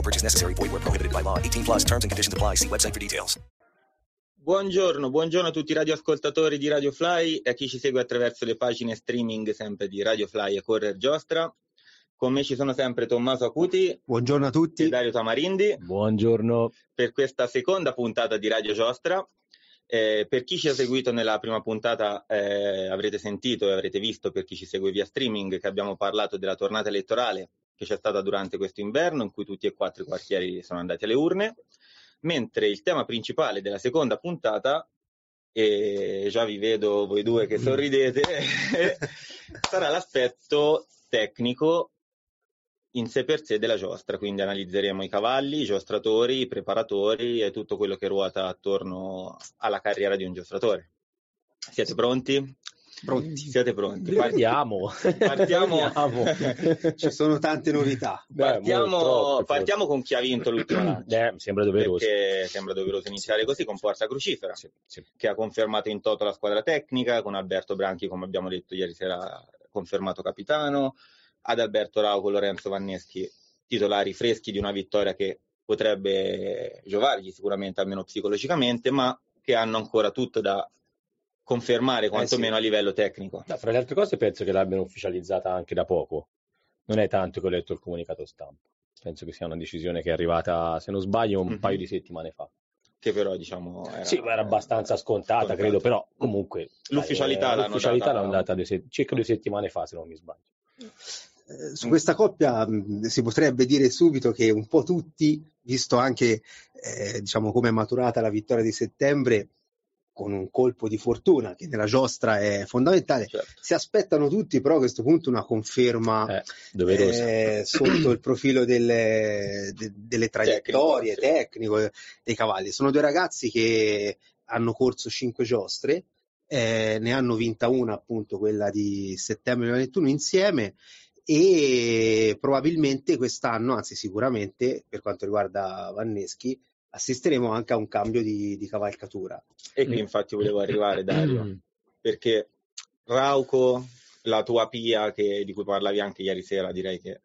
No purchase necessary. Void where prohibited by law. 18 plus terms and conditions apply. See website for details. Buongiorno, buongiorno a tutti i radioascoltatori di Radio Fly e a chi ci segue attraverso le pagine streaming sempre di Radio Fly e Correr Giostra. Con me ci sono sempre Tommaso Acuti. Buongiorno a tutti. E Dario Tamarindi. Buongiorno. Per questa seconda puntata di Radio Giostra. Eh, per chi ci ha seguito nella prima puntata eh, avrete sentito e avrete visto per chi ci segue via streaming che abbiamo parlato della tornata elettorale che c'è stata durante questo inverno in cui tutti e quattro i quartieri sono andati alle urne, mentre il tema principale della seconda puntata, e già vi vedo voi due che sorridete, sarà l'aspetto tecnico in sé per sé della giostra, quindi analizzeremo i cavalli, i giostratori, i preparatori e tutto quello che ruota attorno alla carriera di un giostratore. Siete pronti? Pronti. Siete pronti? Partiamo. Partiamo. Ci sono tante novità. Partiamo, Beh, troppe, partiamo con chi ha vinto l'ultima lancia. Eh, sembra doveroso. Perché sembra doveroso iniziare così con Porta Crucifera, Sì, sì. che ha confermato in toto la squadra tecnica, con Alberto Branchi, come abbiamo detto ieri sera, confermato capitano, ad Alberto Rao con Lorenzo Vanneschi, titolari freschi di una vittoria che potrebbe giovargli sicuramente, almeno psicologicamente, ma che hanno ancora tutto da confermare, quantomeno a livello tecnico. No, fra le altre cose penso che l'abbiano ufficializzata anche da poco. Non è tanto che ho letto il comunicato stampa. Penso che sia una decisione che è arrivata, se non sbaglio, un Mhm. paio di settimane fa. Che però, diciamo, era, Sì, ma era abbastanza scontata, scontata. credo, però comunque... L'ufficialità eh, l'hanno l'ufficialità data- l'hanno data due se- circa due settimane fa, se non mi sbaglio. Eh, Su questa coppia mh, si potrebbe dire subito che un po' tutti, visto anche eh, diciamo come è maturata la vittoria di settembre, con un colpo di fortuna che nella giostra è fondamentale, Certo. si aspettano tutti però a questo punto una conferma Eh, eh, sotto il profilo delle, de- delle traiettorie Tecnico, sì. tecnico dei cavalli. Sono due ragazzi che hanno corso cinque giostre, eh, ne hanno vinta una appunto quella di settembre 2021 insieme e probabilmente quest'anno, anzi sicuramente per quanto riguarda Vanneschi, assisteremo anche a un cambio di, di cavalcatura. E qui infatti volevo arrivare, Dario. Perché Rauco, la tua Pia che, di cui parlavi anche ieri sera, direi che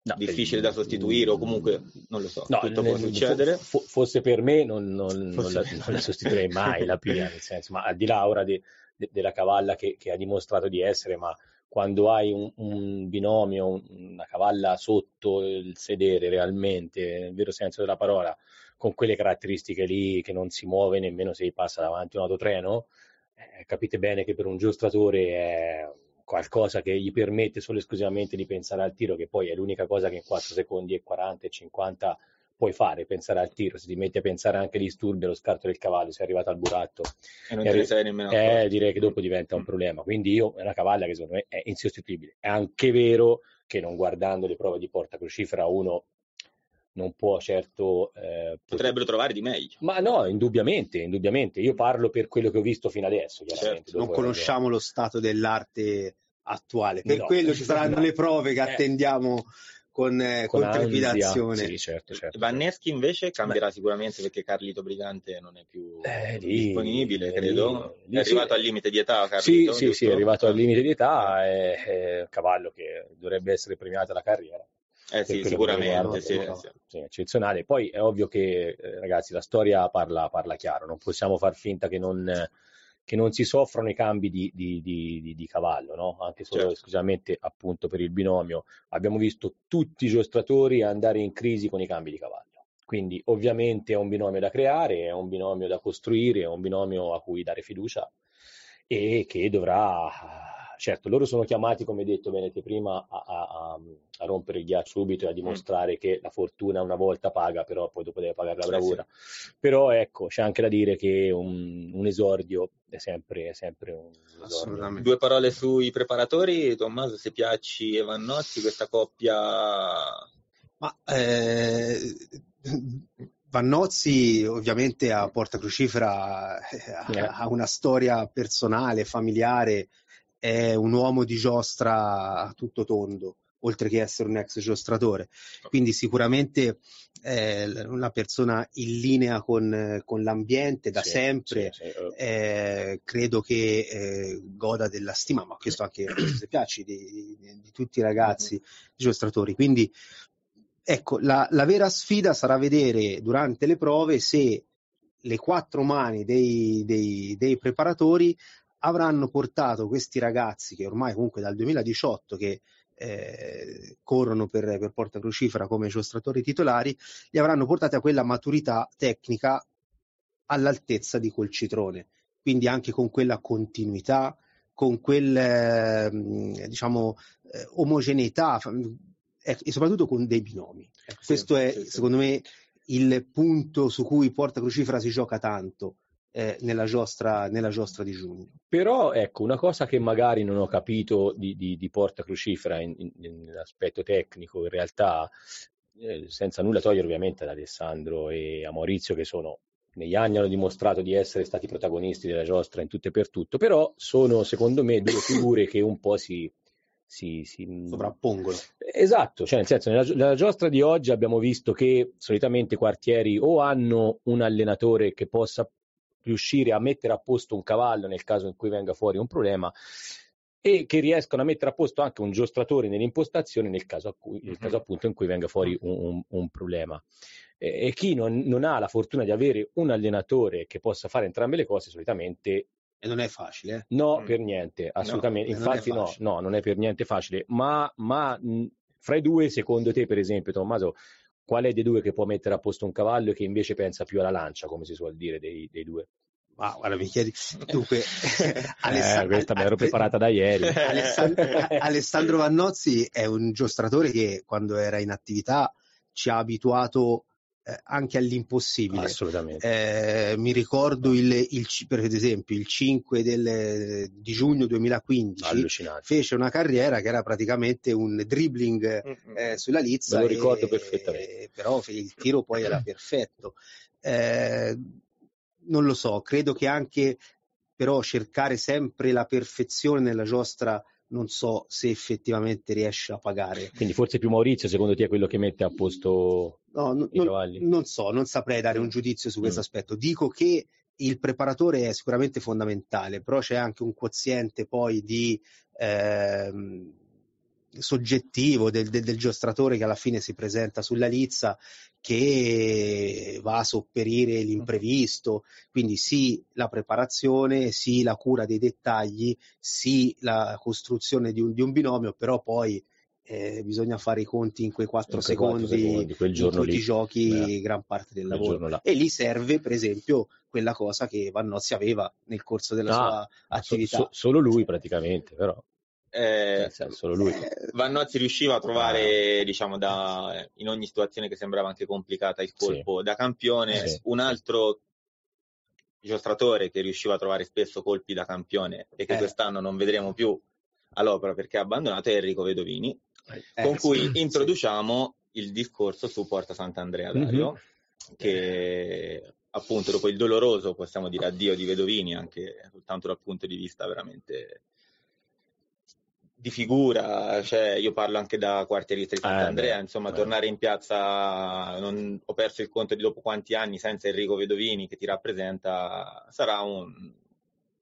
No, difficile da sostituire o comunque non lo so, No, tutto può succedere. fo- fosse per me non, non- non la, non la sostituirei mai la Pia, nel senso, ma al di là ora de- de- della cavalla che, che ha dimostrato di essere, ma quando hai un, un binomio, un- una cavalla sotto il sedere realmente, nel vero senso della parola, con quelle caratteristiche lì che non si muove nemmeno se gli passa davanti un autotreno, eh, capite bene che per un giostratore è qualcosa che gli permette solo e esclusivamente di pensare al tiro, che poi è l'unica cosa che in 4 secondi e 40 e 50 puoi fare, pensare al tiro, se ti metti a pensare anche ai disturbi allo scarto del cavallo, sei arrivato al buratto, E non arri- sei nemmeno eh, direi che dopo diventa un problema. Quindi io è una cavalla che secondo me è insostituibile. È anche vero che non guardando le prove di porta crucifera uno non può certo... eh, Potrebbero trovare di meglio. Ma no, indubbiamente, indubbiamente. Io parlo per quello che ho visto fino adesso. Certo, Non conosciamo lo stato dell'arte attuale, per No. quello ci saranno le prove che Eh. attendiamo con, eh, con con trepidazione. Sì, certo, certo. Vanneschi invece cambierà sicuramente perché Carlito Brigante non è più Eh, lì- disponibile, credo. lì- lì è arrivato sì. al limite di età, Sì, Carlito, sì, giusto? sì, è arrivato al limite di età, è, è un cavallo che dovrebbe essere premiato alla carriera. Eh sì, sicuramente, sì, no? sì. Sì, eccezionale. Poi è ovvio che, eh, ragazzi, la storia parla, parla chiaro, non possiamo far finta che non, che non si soffrano i cambi di, di- di- di- di cavallo, no? Anche solo Certo. esclusivamente appunto per il binomio. Abbiamo visto tutti i giostratori andare in crisi con i cambi di cavallo. Quindi ovviamente è un binomio da creare, è un binomio da costruire, è un binomio a cui dare fiducia e che dovrà, certo, loro sono chiamati, come detto Benete prima, a, a, a, rompere il ghiaccio subito e a dimostrare mm. che la fortuna una volta paga, però poi dopo deve pagare la bravura. Sì. Però ecco, c'è anche da dire che un, un esordio è sempre, è sempre un esordio. Due parole sui preparatori, Tommaso, se piaci e Vannozzi, questa coppia... Ma eh, Vannozzi ovviamente a Porta Crucifera eh, ha, ha una storia personale, familiare, è un uomo di giostra a tutto tondo, oltre che essere un ex giostratore. Quindi sicuramente è una persona in linea con, con l'ambiente da sì, sempre, sì, sì. Eh, credo che eh, goda della stima, ma questo anche se piace, di, di, di tutti i ragazzi giostratori. Quindi Ecco, la, la, vera sfida sarà vedere durante le prove se le quattro mani dei, dei, dei, preparatori avranno portato questi ragazzi che ormai comunque dal 2018 che eh, corrono per, per Porta Crucifera come giostratori titolari, li avranno portati a quella maturità tecnica all'altezza di Colcitrone, quindi anche con quella continuità, con quel eh, diciamo eh, omogeneità e soprattutto con dei binomi. Ecco, questo sì, è, sì, secondo me, il punto su cui Porta Crucifera si gioca tanto. Eh, nella, giostra, nella, giostra, di giugno. Però ecco, una cosa che magari non ho capito di, di, di Porta Crucifera in, in, nell'aspetto tecnico, in realtà, eh, senza nulla togliere ovviamente ad Alessandro e a Maurizio che sono negli anni hanno dimostrato di essere stati protagonisti della giostra in tutto e per tutto, però sono secondo me due figure che un po' si, si, si sovrappongono. Esatto, cioè nel senso, nella, nella, giostra di oggi abbiamo visto che solitamente i quartieri o hanno un allenatore che possa riuscire a mettere a posto un cavallo nel caso in cui venga fuori un problema e che riescono a mettere a posto anche un giostratore nell'impostazione nel caso, cui, nel caso appunto in cui venga fuori un, un, un problema. E, e chi non, non, ha la fortuna di avere un allenatore che possa fare entrambe le cose, solitamente e non è facile. Eh? No, mm. per niente, assolutamente. No, Infatti no, no, non è per niente facile. Ma, ma mh, fra i due, secondo te, per esempio, Tommaso, qual è dei due che può mettere a posto un cavallo e che invece pensa più alla lancia, come si suol dire, dei, dei due? Ma guarda, mi chiedi. Dunque, Alessand- eh, questa me l'ero preparata da ieri. Alessandro, Alessandro Vannozzi è un giostratore che quando era in attività ci ha abituato eh, anche all'impossibile. Assolutamente. Eh, mi ricordo il, il, per esempio il 5 del, di giugno 2015 fece una carriera che era praticamente un dribbling mm-hmm. eh, sulla Lizza. Me lo ricordo e, perfettamente. Però il tiro poi era perfetto. Eh, non lo so, credo che anche però cercare sempre la perfezione nella giostra non so se effettivamente riesce a pagare. Quindi forse più Maurizio, secondo te, è quello che mette a posto no, no, i cavalli? Non so, non saprei dare un giudizio su questo mm. aspetto. Dico che il preparatore è sicuramente fondamentale, però c'è anche un quoziente poi di ehm, soggettivo del, del, del, giostratore che alla fine si presenta sulla lizza che va a sopperire l'imprevisto, quindi sì la preparazione, sì la cura dei dettagli, sì la costruzione di un, di un binomio, però poi eh, bisogna fare i conti in quei 4 secondi, secondi quel giorno in cui lì. ti giochi eh, gran parte del lavoro. E lì serve, per esempio, quella cosa che Vannozzi aveva nel corso della ah, sua attività. So, so, solo lui praticamente, però. Eh, solo lui. Eh, Vannozzi riusciva a trovare, ah. diciamo, da, in ogni situazione che sembrava anche complicata il colpo sì. da campione, sì. un altro giostratore che riusciva a trovare spesso colpi da campione e che eh. quest'anno non vedremo più all'opera perché ha abbandonato è Enrico Vedovini, eh, con cui sì. introduciamo il discorso su Porta Sant'Andrea Dario, mm-hmm. che appunto dopo il doloroso, possiamo dire, addio di Vedovini, anche soltanto dal punto di vista veramente di figura, cioè io parlo anche da quartierista di Sant'Andrea, eh, insomma, beh. tornare in piazza, non, ho perso il conto di dopo quanti anni senza Enrico Vedovini che ti rappresenta, sarà un,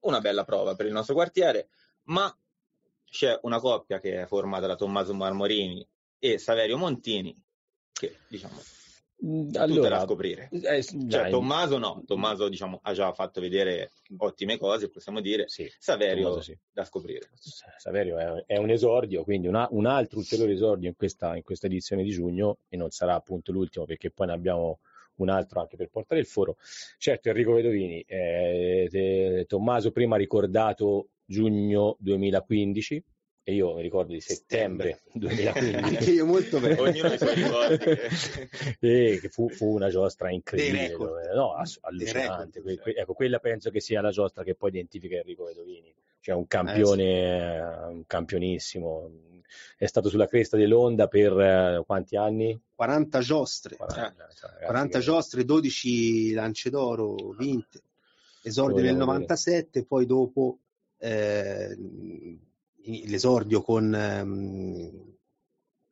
una bella prova per il nostro quartiere, ma c'è una coppia che è formata da Tommaso Marmorini e Saverio Montini, che diciamo allora, da scoprire. Eh, cioè, Tommaso no, Tommaso diciamo, ha già fatto vedere ottime cose, possiamo dire. Sì, Saverio sì. da scoprire. Saverio è, è un esordio, quindi una, un altro ulteriore esordio in questa, in questa, edizione di giugno e non sarà appunto l'ultimo perché poi ne abbiamo un altro anche per portare il foro. Certo, Enrico Vedovini, eh, te- Tommaso prima ha ricordato giugno 2015 e io mi ricordo di settembre 2015. io molto bene. Ognuno ha i suoi ricordi. e che fu, fu una giostra incredibile, Dei no, ass- allucinante. record, Que- que- ecco, quella penso che sia la giostra che poi identifica Enrico Vedovini, cioè un campione, eh, un campionissimo. È stato sulla cresta dell'onda per eh, quanti anni? 40 giostre, 40, cioè, ragazzi, 40 che- giostre, 12 lance d'oro vinte, esordio nel Vogliamo 97, poi dopo eh, l'esordio con, ehm,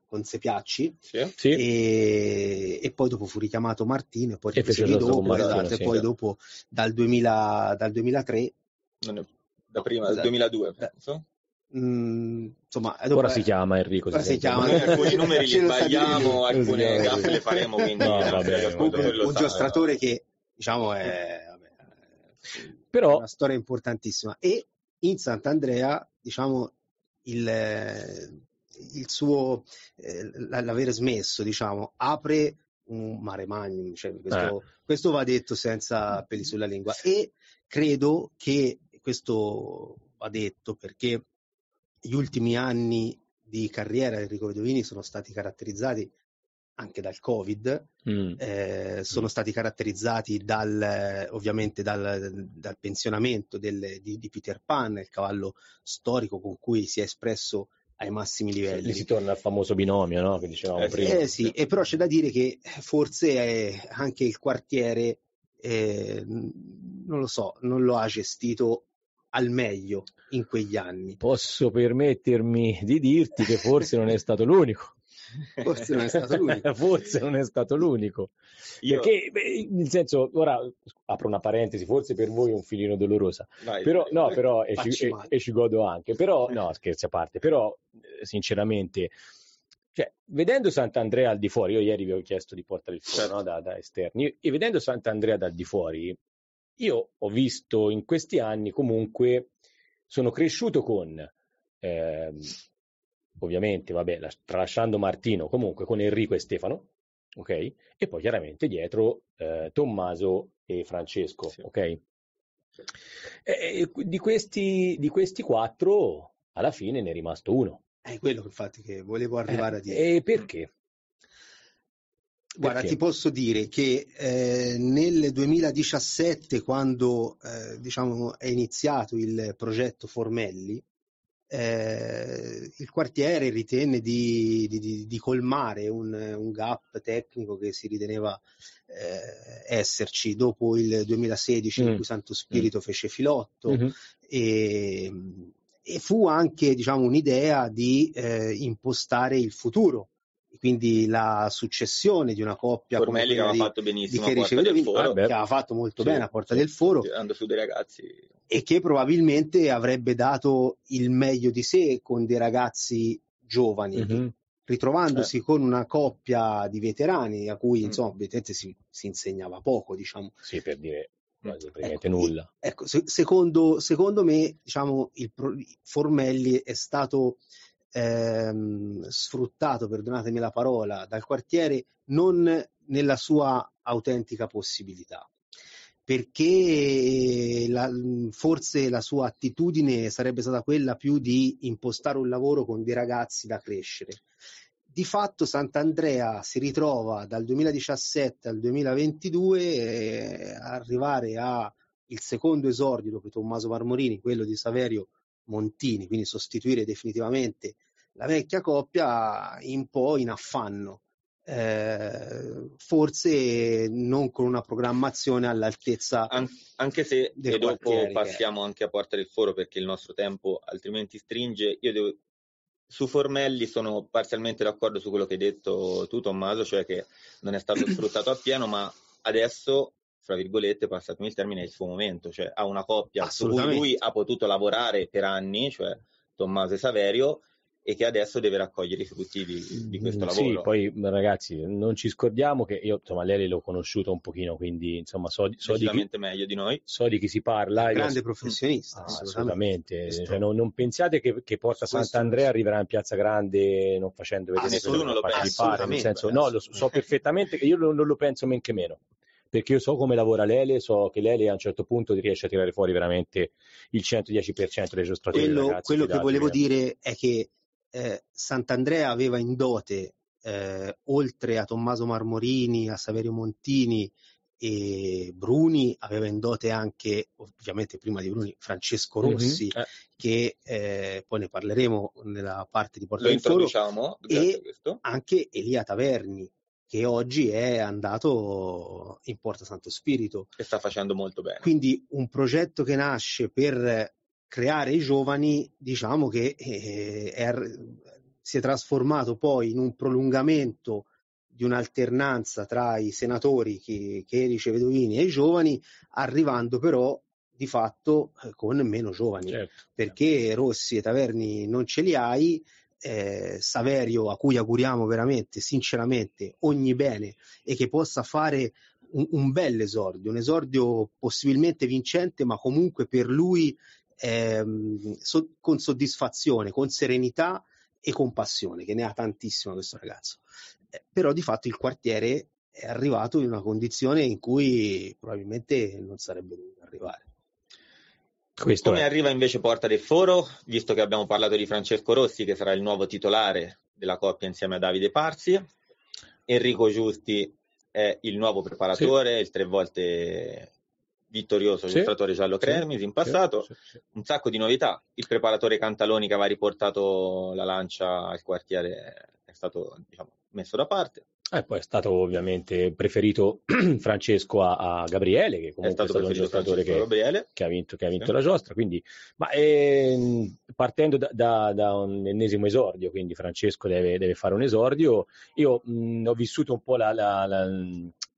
con Sepiacci Sì. Sì, e, e poi dopo fu richiamato Martino e poi E dopo, Martino, esatto, sì. e poi dopo dal, 2000, dal 2003 Non è- da No, prima, da- del 2002 da- penso. mh, insomma dopo ora è- si chiama Enrico. ora si chiama- Noi alcuni numeri li sbagliamo, alcune gaffe le faremo, quindi No, i va nostri bene, ascoltatori comunque lo un sanno. giostratore che diciamo è vabbè, Però una storia importantissima e in Sant'Andrea diciamo il, eh, il suo eh, l- l'aver smesso diciamo apre un mare magnum cioè questo, questo va detto senza peli sulla lingua. E credo che questo va detto perché gli ultimi anni di carriera di Enrico Vedovini sono stati caratterizzati anche dal Covid, mm, eh, sono stati caratterizzati dal, eh, ovviamente dal, dal pensionamento del- di, di Peter Pan, il cavallo storico con cui si è espresso ai massimi livelli. lì si torna al famoso binomio no? che dicevamo Eh prima. Eh sì, e però c'è da dire che forse anche il quartiere, eh, non lo so, non lo ha gestito al meglio in quegli anni. Posso permettermi di dirti che forse non è stato l'unico. Forse non è stato l'unico. forse non è stato l'unico. Io- Perché, beh, nel senso, ora apro una parentesi, forse per voi è un filino dolorosa, Vai, però, vai. no, però, e ci, e- e ci godo anche, però, no, scherzi a parte, però, eh, sinceramente, cioè, vedendo Sant'Andrea al di fuori, io ieri vi ho chiesto di portare il fuori Certo. no, da, da esterni, e vedendo Sant'Andrea dal di fuori, io ho visto in questi anni comunque, sono cresciuto con, ehm, ovviamente, vabbè, las- tralasciando Martino, comunque con Enrico e Stefano, ok? E poi chiaramente dietro eh, Tommaso e Francesco, Sì. ok? E di questi, di questi quattro, alla fine ne è rimasto uno. È quello infatti che volevo arrivare a dire. Eh, E perché? Guarda, Perché? ti posso dire che eh, nel 2017, quando eh, diciamo, è iniziato il progetto Formelli, eh, il quartiere ritenne di, di- di- di colmare un, un gap tecnico che si riteneva eh, esserci dopo il 2016 in Mm. cui Santo Spirito fece filotto Mhm. e, e fu anche diciamo, un'idea di eh, impostare il futuro, quindi la successione di una coppia come che aveva di, fatto di benissimo a Cherici Porta del Vedovini, Foro. Ah, che aveva fatto molto Sì, bene a Porta sì, del Foro tirando su dei ragazzi. E che probabilmente avrebbe dato il meglio di sé con dei ragazzi giovani, Mhm. ritrovandosi con una coppia di veterani a cui Mm. insomma ovviamente si, si insegnava poco, diciamo. Sì, per dire quasi praticamente Ecco, nulla. Ecco, se- secondo, secondo me, diciamo, il pro- Formelli è stato ehm, sfruttato, perdonatemi la parola, dal quartiere non nella sua autentica possibilità. Perché la- forse la sua attitudine sarebbe stata quella più di impostare un lavoro con dei ragazzi da crescere. Di fatto Sant'Andrea si ritrova dal 2017 al 2022 eh, a arrivare a il secondo esordio dopo Tommaso Marmorini, quello di Saverio Montini, quindi sostituire definitivamente la vecchia coppia in po' in affanno. Eh, forse non con una programmazione all'altezza An- anche se e dopo quartiere che passiamo anche a Porta del Foro perché il nostro tempo altrimenti stringe. Io devo- su Formelli sono parzialmente d'accordo su quello che hai detto tu, Tommaso, cioè che non è stato sfruttato appieno, ma adesso, fra virgolette, passatemi il termine, è il suo momento, cioè ha una coppia su cui lui ha potuto lavorare per anni, cioè Tommaso e Saverio, e che adesso deve raccogliere i frutti di, di questo Mm, lavoro. Sì, poi ragazzi, non ci scordiamo che io, insomma, lei l'ho conosciuto un pochino, quindi insomma, so, di- so di chi, meglio di noi. so di chi si parla. Io- grande professionista, Ah, assolutamente. Cioè, non, non pensiate che, che Porta Sant'Andrea arriverà in Piazza Grande non facendo vedere nessuno quello che lo pensa, nel senso, no, lo so, perfettamente che io non, non lo penso men che meno. perché io so come lavora Lele, so che Lele a un certo punto riesce a tirare fuori veramente il 110% dei giostratori quello, ragazzi, quello che volevo dire è che eh, Sant'Andrea aveva in dote, eh, oltre a Tommaso Marmorini, a Saverio Montini e Bruni, aveva in dote anche, ovviamente prima di Bruni, Francesco Mhm, Rossi, eh. che eh, poi ne parleremo nella parte di Porta Lo introduciamo e questo. anche Elia Taverni, che oggi è andato in Porta Santo Spirito. che sta facendo molto bene. Quindi un progetto che nasce per creare i giovani, diciamo che eh, è- si è trasformato poi in un prolungamento di un'alternanza tra i senatori che, che riceve Vedovini e i giovani, arrivando però di fatto eh, con meno giovani, Certo. perché Rossi e Taverni non ce li hai, eh, Saverio, a cui auguriamo veramente, sinceramente, ogni bene e che possa fare un, un bel esordio, un esordio possibilmente vincente, ma comunque per lui ehm, so- con soddisfazione, con serenità e con passione, che ne ha tantissimo questo ragazzo. Eh, però di fatto il quartiere è arrivato in una condizione in cui probabilmente non sarebbe dovuto arrivare. Questo Come è. arriva invece Porta del Foro, visto che abbiamo parlato di Francesco Rossi, che sarà il nuovo titolare della coppia insieme a Davide Parzi, Enrico Giusti è il nuovo preparatore, il tre volte vittorioso Sì, illustratore giallo sì, Cremis in passato, sì, sì, un sacco di novità. Il preparatore Cantaloni che aveva riportato la lancia al quartiere è stato diciamo, messo da parte. E poi è stato ovviamente preferito Francesco a, a Gabriele, che È comunque è stato stato un Francesco che, Gabriele. che ha vinto, che ha vinto la giostra. Quindi, ma ehm, partendo da, da- da un ennesimo esordio, quindi Francesco deve, deve fare un esordio. Io mh, ho vissuto un po' la- la- la-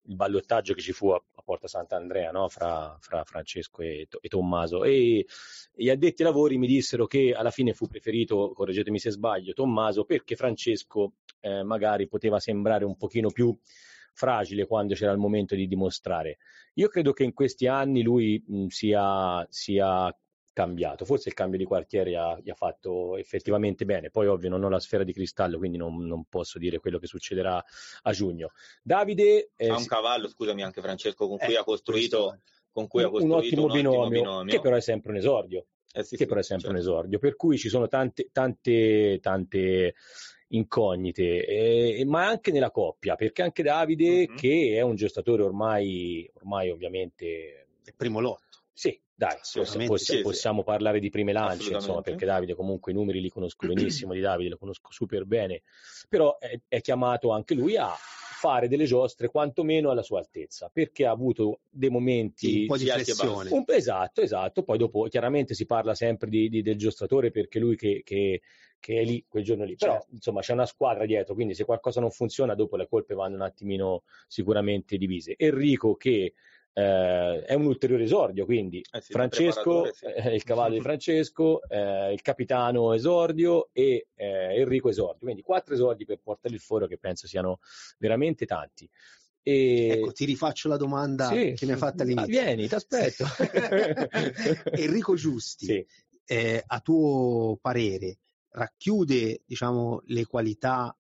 il ballottaggio che ci fu a, a Porta Sant'Andrea no? fra, fra Francesco e, e Tommaso. E gli addetti ai lavori mi dissero che alla fine fu preferito, correggetemi se sbaglio, Tommaso perché Francesco eh, magari poteva sembrare un pochino più fragile quando c'era il momento di dimostrare. Io credo che in questi anni lui mh, sia, sia cambiato, forse il cambio di quartiere ha, gli ha fatto effettivamente bene, poi ovvio non ho la sfera di cristallo, quindi non, non posso dire quello che succederà a giugno. Davide eh, ha un cavallo, scusami, anche Francesco, con cui Eh, ha costruito, con cui ha un, un costruito ottimo binomio, che però è sempre un esordio. Eh sì, che sì, però è sempre certo. un esordio, per cui ci sono tante, tante, tante incognite, eh, ma anche nella coppia, perché anche Davide, Mhm. che è un giocatore ormai, ormai ovviamente, Il primo lotto. Sì, dai, Assolutamente possi- sì, sì. possiamo parlare di prime lance, insomma, perché Davide comunque i numeri li conosco benissimo di Davide, lo conosco super bene, però è, è chiamato anche lui a fare delle giostre quantomeno alla sua altezza, perché ha avuto dei momenti Sì, un po' di Sì, flessione. un- esatto, esatto. Poi dopo chiaramente si parla sempre di, di- del giostratore perché lui che, che- che è lì quel giorno lì. Però Certo. insomma c'è una squadra dietro, quindi se qualcosa non funziona, dopo le colpe vanno un attimino sicuramente divise. Enrico che eh, è un ulteriore esordio, quindi Eh sì, Francesco, preparatore, sì. eh, il cavallo di Francesco, eh, il capitano esordio e eh, Enrico esordio. Quindi quattro esordi per portare il foro che penso siano veramente tanti. E... Ecco, ti rifaccio la domanda Sì. che mi hai fatto all'inizio. Ah, Vieni, ti aspetto. Enrico Giusti, Sì. eh, a tuo parere, racchiude diciamo, le qualità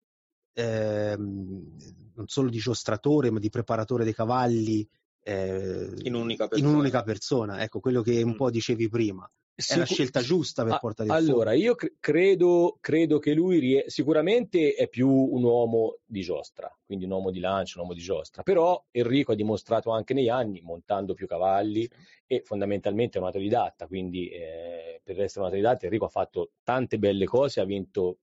ehm, non solo di giostratore, ma di preparatore dei cavalli eh, In un'unica in persona. un'unica persona? Ecco, quello che un Mm. po' dicevi prima. È la scelta giusta per Ah, portare il Allora, io cre- credo, credo che lui rie- sicuramente è più un uomo di giostra, quindi un uomo di lancio, un uomo di giostra, però Enrico ha dimostrato anche negli anni, montando più cavalli e fondamentalmente è un autodidatta, quindi eh, per essere un autodidatta Enrico ha fatto tante belle cose, ha vinto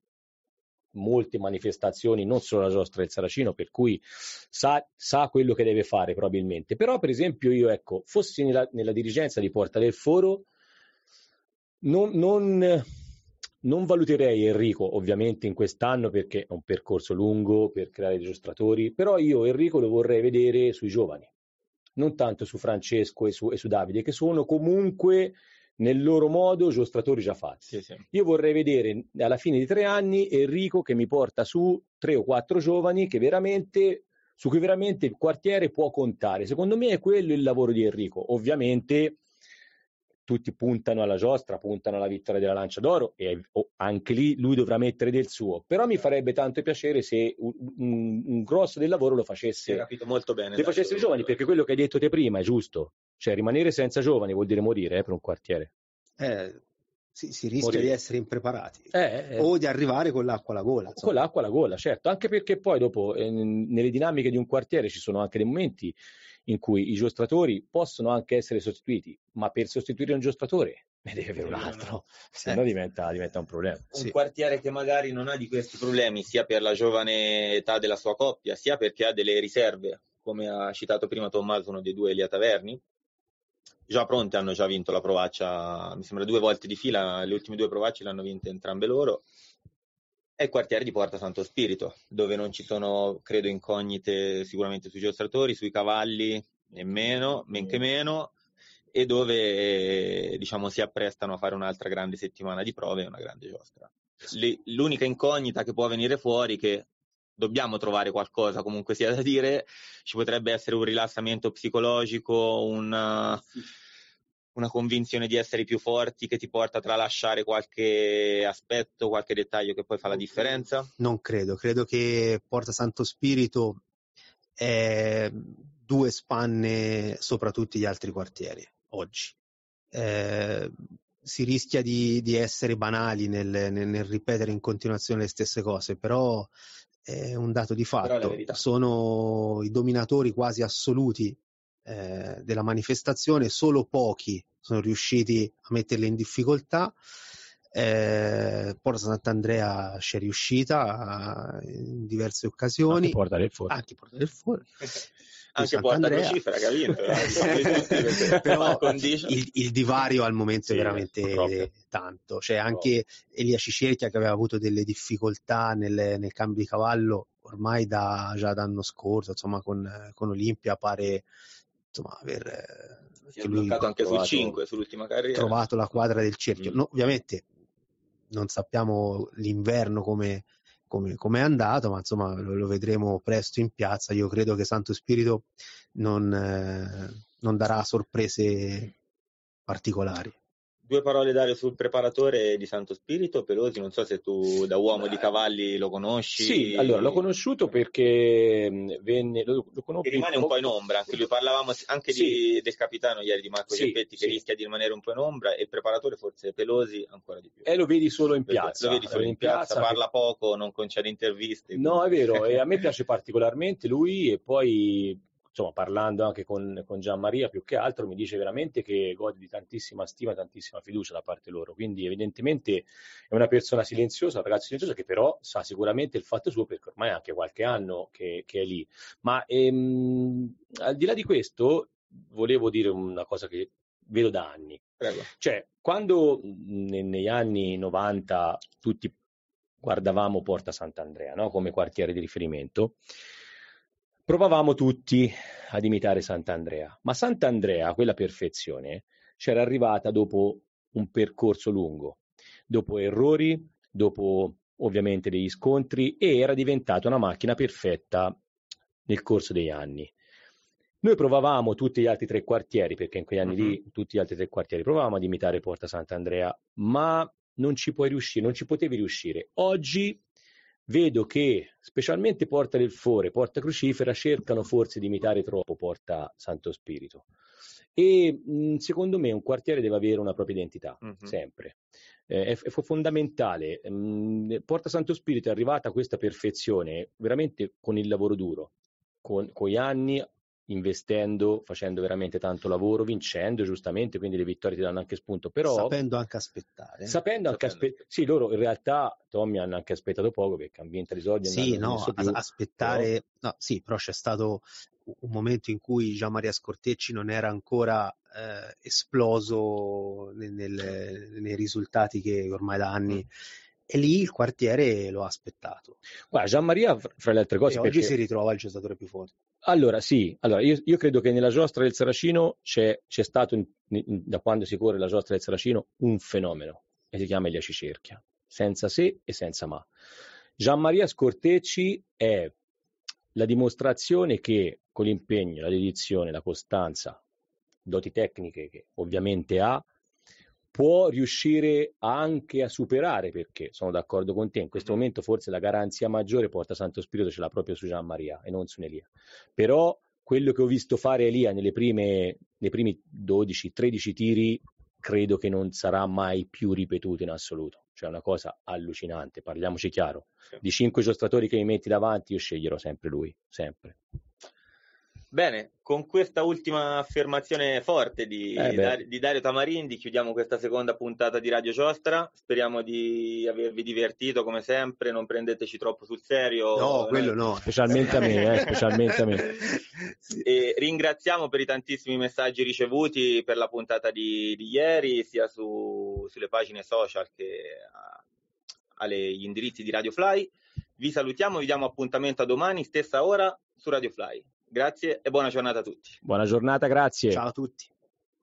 molte manifestazioni, non solo la giostra del Saracino, per cui sa, sa quello che deve fare probabilmente. Però, per esempio, io ecco, fossi nella, nella dirigenza di Porta del Foro, non, non- non valuterei Enrico ovviamente in quest'anno perché è un percorso lungo per creare giostratori, però io Enrico lo vorrei vedere sui giovani, non tanto su Francesco e su, e su Davide, che sono comunque nel loro modo giostratori già fatti. Sì, sì. Io vorrei vedere alla fine di tre anni Enrico che mi porta su tre o quattro giovani che veramente, su cui veramente il quartiere può contare. Secondo me è quello il lavoro di Enrico. Ovviamente tutti puntano alla giostra, puntano alla vittoria della Lancia d'Oro e anche lì lui dovrà mettere del suo. Però mi farebbe tanto piacere se un, un, un grosso del lavoro lo facesse, capito molto bene. lo facesse i giovani, perché quello che hai detto te prima è giusto. Cioè rimanere senza giovani vuol dire morire eh, per un quartiere. Eh, si, si rischia Morire. di essere impreparati Eh, eh. o di arrivare con l'acqua alla gola. insomma. Con l'acqua alla gola, certo, anche perché poi dopo eh, nelle dinamiche di un quartiere ci sono anche dei momenti in cui i giostratori possono anche essere sostituiti, ma per sostituire un giostratore ne deve avere un altro, se Eh. no diventa, diventa un problema. un Sì. quartiere che magari non ha di questi problemi sia per la giovane età della sua coppia, sia perché ha delle riserve, come ha citato prima Tommaso, uno dei due Elia Taverni. Già pronte, hanno già vinto la provaccia, mi sembra due volte di fila, le ultime due provacce le hanno vinte entrambe loro. È il quartiere di Porta Santo Spirito, dove non ci sono, credo, incognite sicuramente sui giostratori, sui cavalli, nemmeno, men che meno, e dove eh, diciamo si apprestano a fare un'altra grande settimana di prove e una grande giostra. L'unica incognita che può venire fuori che dobbiamo trovare qualcosa comunque sia da dire, ci potrebbe essere un rilassamento psicologico, una, una convinzione di essere più forti che ti porta a tralasciare qualche aspetto, qualche dettaglio che poi fa la differenza. Non credo, credo che Porta Santo Spirito è due spanne sopra tutti gli altri quartieri oggi. Eh, si rischia di, di essere banali nel, nel- nel ripetere in continuazione le stesse cose, però è un dato di fatto. Sono i dominatori quasi assoluti eh, della manifestazione, solo pochi sono riusciti a metterli in difficoltà. Eh, Porta Sant'Andrea ci è riuscita eh, in diverse occasioni, Anche Porta del Forno. anche Porta del Forno. Anche Porta Sant'Andrea. Crocifera che ha vinto, eh, perché Però il, il divario al momento Sì, è veramente purtroppo. tanto. Cioè, anche Elia Cicerchia che aveva avuto delle difficoltà nel, nel cambio di cavallo ormai da, già d'anno scorso, insomma, con, con Olimpia pare insomma, aver eh, Si lui bloccato anche trovato- sul 5, sull'ultima carriera. trovato la quadra del cerchio. Mm. No, ovviamente non sappiamo l'inverno come, come, come è andato, ma insomma lo, lo vedremo presto in piazza. Io credo che Santo Spirito non, eh, non darà sorprese particolari. Due parole Dario sul preparatore di Santo Spirito, Pelosi, non so se tu da uomo di cavalli lo conosci. Sì, allora l'ho conosciuto perché mh, venne, lo, lo Che rimane un po' in ombra, anche lui parlavamo anche di- del capitano ieri di Marco Sì, Geppetti che sì. rischia di rimanere un po' in ombra e il preparatore forse Pelosi ancora di più. E lo vedi solo in piazza. Lo vedi solo lo in piazza, parla poco, non concede interviste. No, è quindi- vero, e a me piace particolarmente lui e poi, insomma, parlando anche con, con Gian Maria più che altro, mi dice veramente che gode di tantissima stima, tantissima fiducia da parte loro. Quindi evidentemente è una persona silenziosa, un ragazzo silenzioso che però sa sicuramente il fatto suo perché ormai è anche qualche anno che, che è lì. Ma ehm, al di là di questo, volevo dire una cosa che vedo da anni. Prego. Cioè, quando mh, ne- negli anni 90 tutti guardavamo Porta Sant'Andrea no? come quartiere di riferimento, provavamo tutti ad imitare Sant'Andrea, ma Sant'Andrea, quella perfezione, c'era arrivata dopo un percorso lungo, dopo errori, dopo ovviamente degli scontri e era diventata una macchina perfetta nel corso degli anni. Noi provavamo tutti gli altri tre quartieri, perché in quegli anni lì tutti gli altri tre quartieri provavamo ad imitare Porta Sant'Andrea, ma non ci puoi riuscire, non ci potevi riuscire. Oggi vedo che specialmente Porta del Fore, Porta Crucifera cercano forse di imitare troppo Porta Santo Spirito. E mh, secondo me un quartiere deve avere una propria identità, Mhm. sempre. Eh, è, è fondamentale. Mh, Porta Santo Spirito è arrivata a questa perfezione veramente con il lavoro duro, con, con gli anni, investendo, facendo veramente tanto lavoro, vincendo giustamente, quindi le vittorie ti danno anche spunto. Però sapendo anche aspettare. sapendo anche Sapendo. aspe- sì, loro in realtà Tommy hanno anche aspettato poco perché vinto i soldi. Sì, no, più, as- aspettare, no, sì, però c'è stato un momento in cui Gian Maria Scortecci non era ancora eh, esploso nel- nel- nei risultati che ormai da anni e lì il quartiere lo ha aspettato. Guarda, Gian Maria, fra le altre cose, e oggi perché- si ritrova il giocatore più forte. Allora, sì, allora, io, io credo che nella giostra del Saracino c'è, c'è stato, in- in- da quando si corre la giostra del Saracino, un fenomeno, e si chiama Elia Cicerchia, senza se e senza ma. Gian Maria Scortecci è la dimostrazione che con l'impegno, la dedizione, la costanza, doti tecniche che ovviamente ha, può riuscire anche a superare, perché sono d'accordo con te, in questo momento forse la garanzia maggiore porta Santo Spirito ce l'ha proprio su Gian Maria e non su Elia. Però quello che ho visto fare Elia nelle prime, nei primi 12-13 tiri credo che non sarà mai più ripetuto in assoluto. Cioè una cosa allucinante, parliamoci chiaro. Di cinque giocatori che mi metti davanti io sceglierò sempre lui, sempre. Bene, con questa ultima affermazione forte di, Eh. Dar- di Dario Tamarindi chiudiamo questa seconda puntata di Radio Giostra. Speriamo di avervi divertito come sempre, non prendeteci troppo sul serio. No, quello no. Specialmente a me, eh, specialmente a me. E ringraziamo per i tantissimi messaggi ricevuti per la puntata di, di ieri, sia su- sulle pagine social che agli indirizzi di Radio Fly. Vi salutiamo, vi diamo appuntamento a domani, stessa ora, su Radio Fly. Grazie e buona giornata a tutti. Buona giornata, grazie. Ciao a tutti.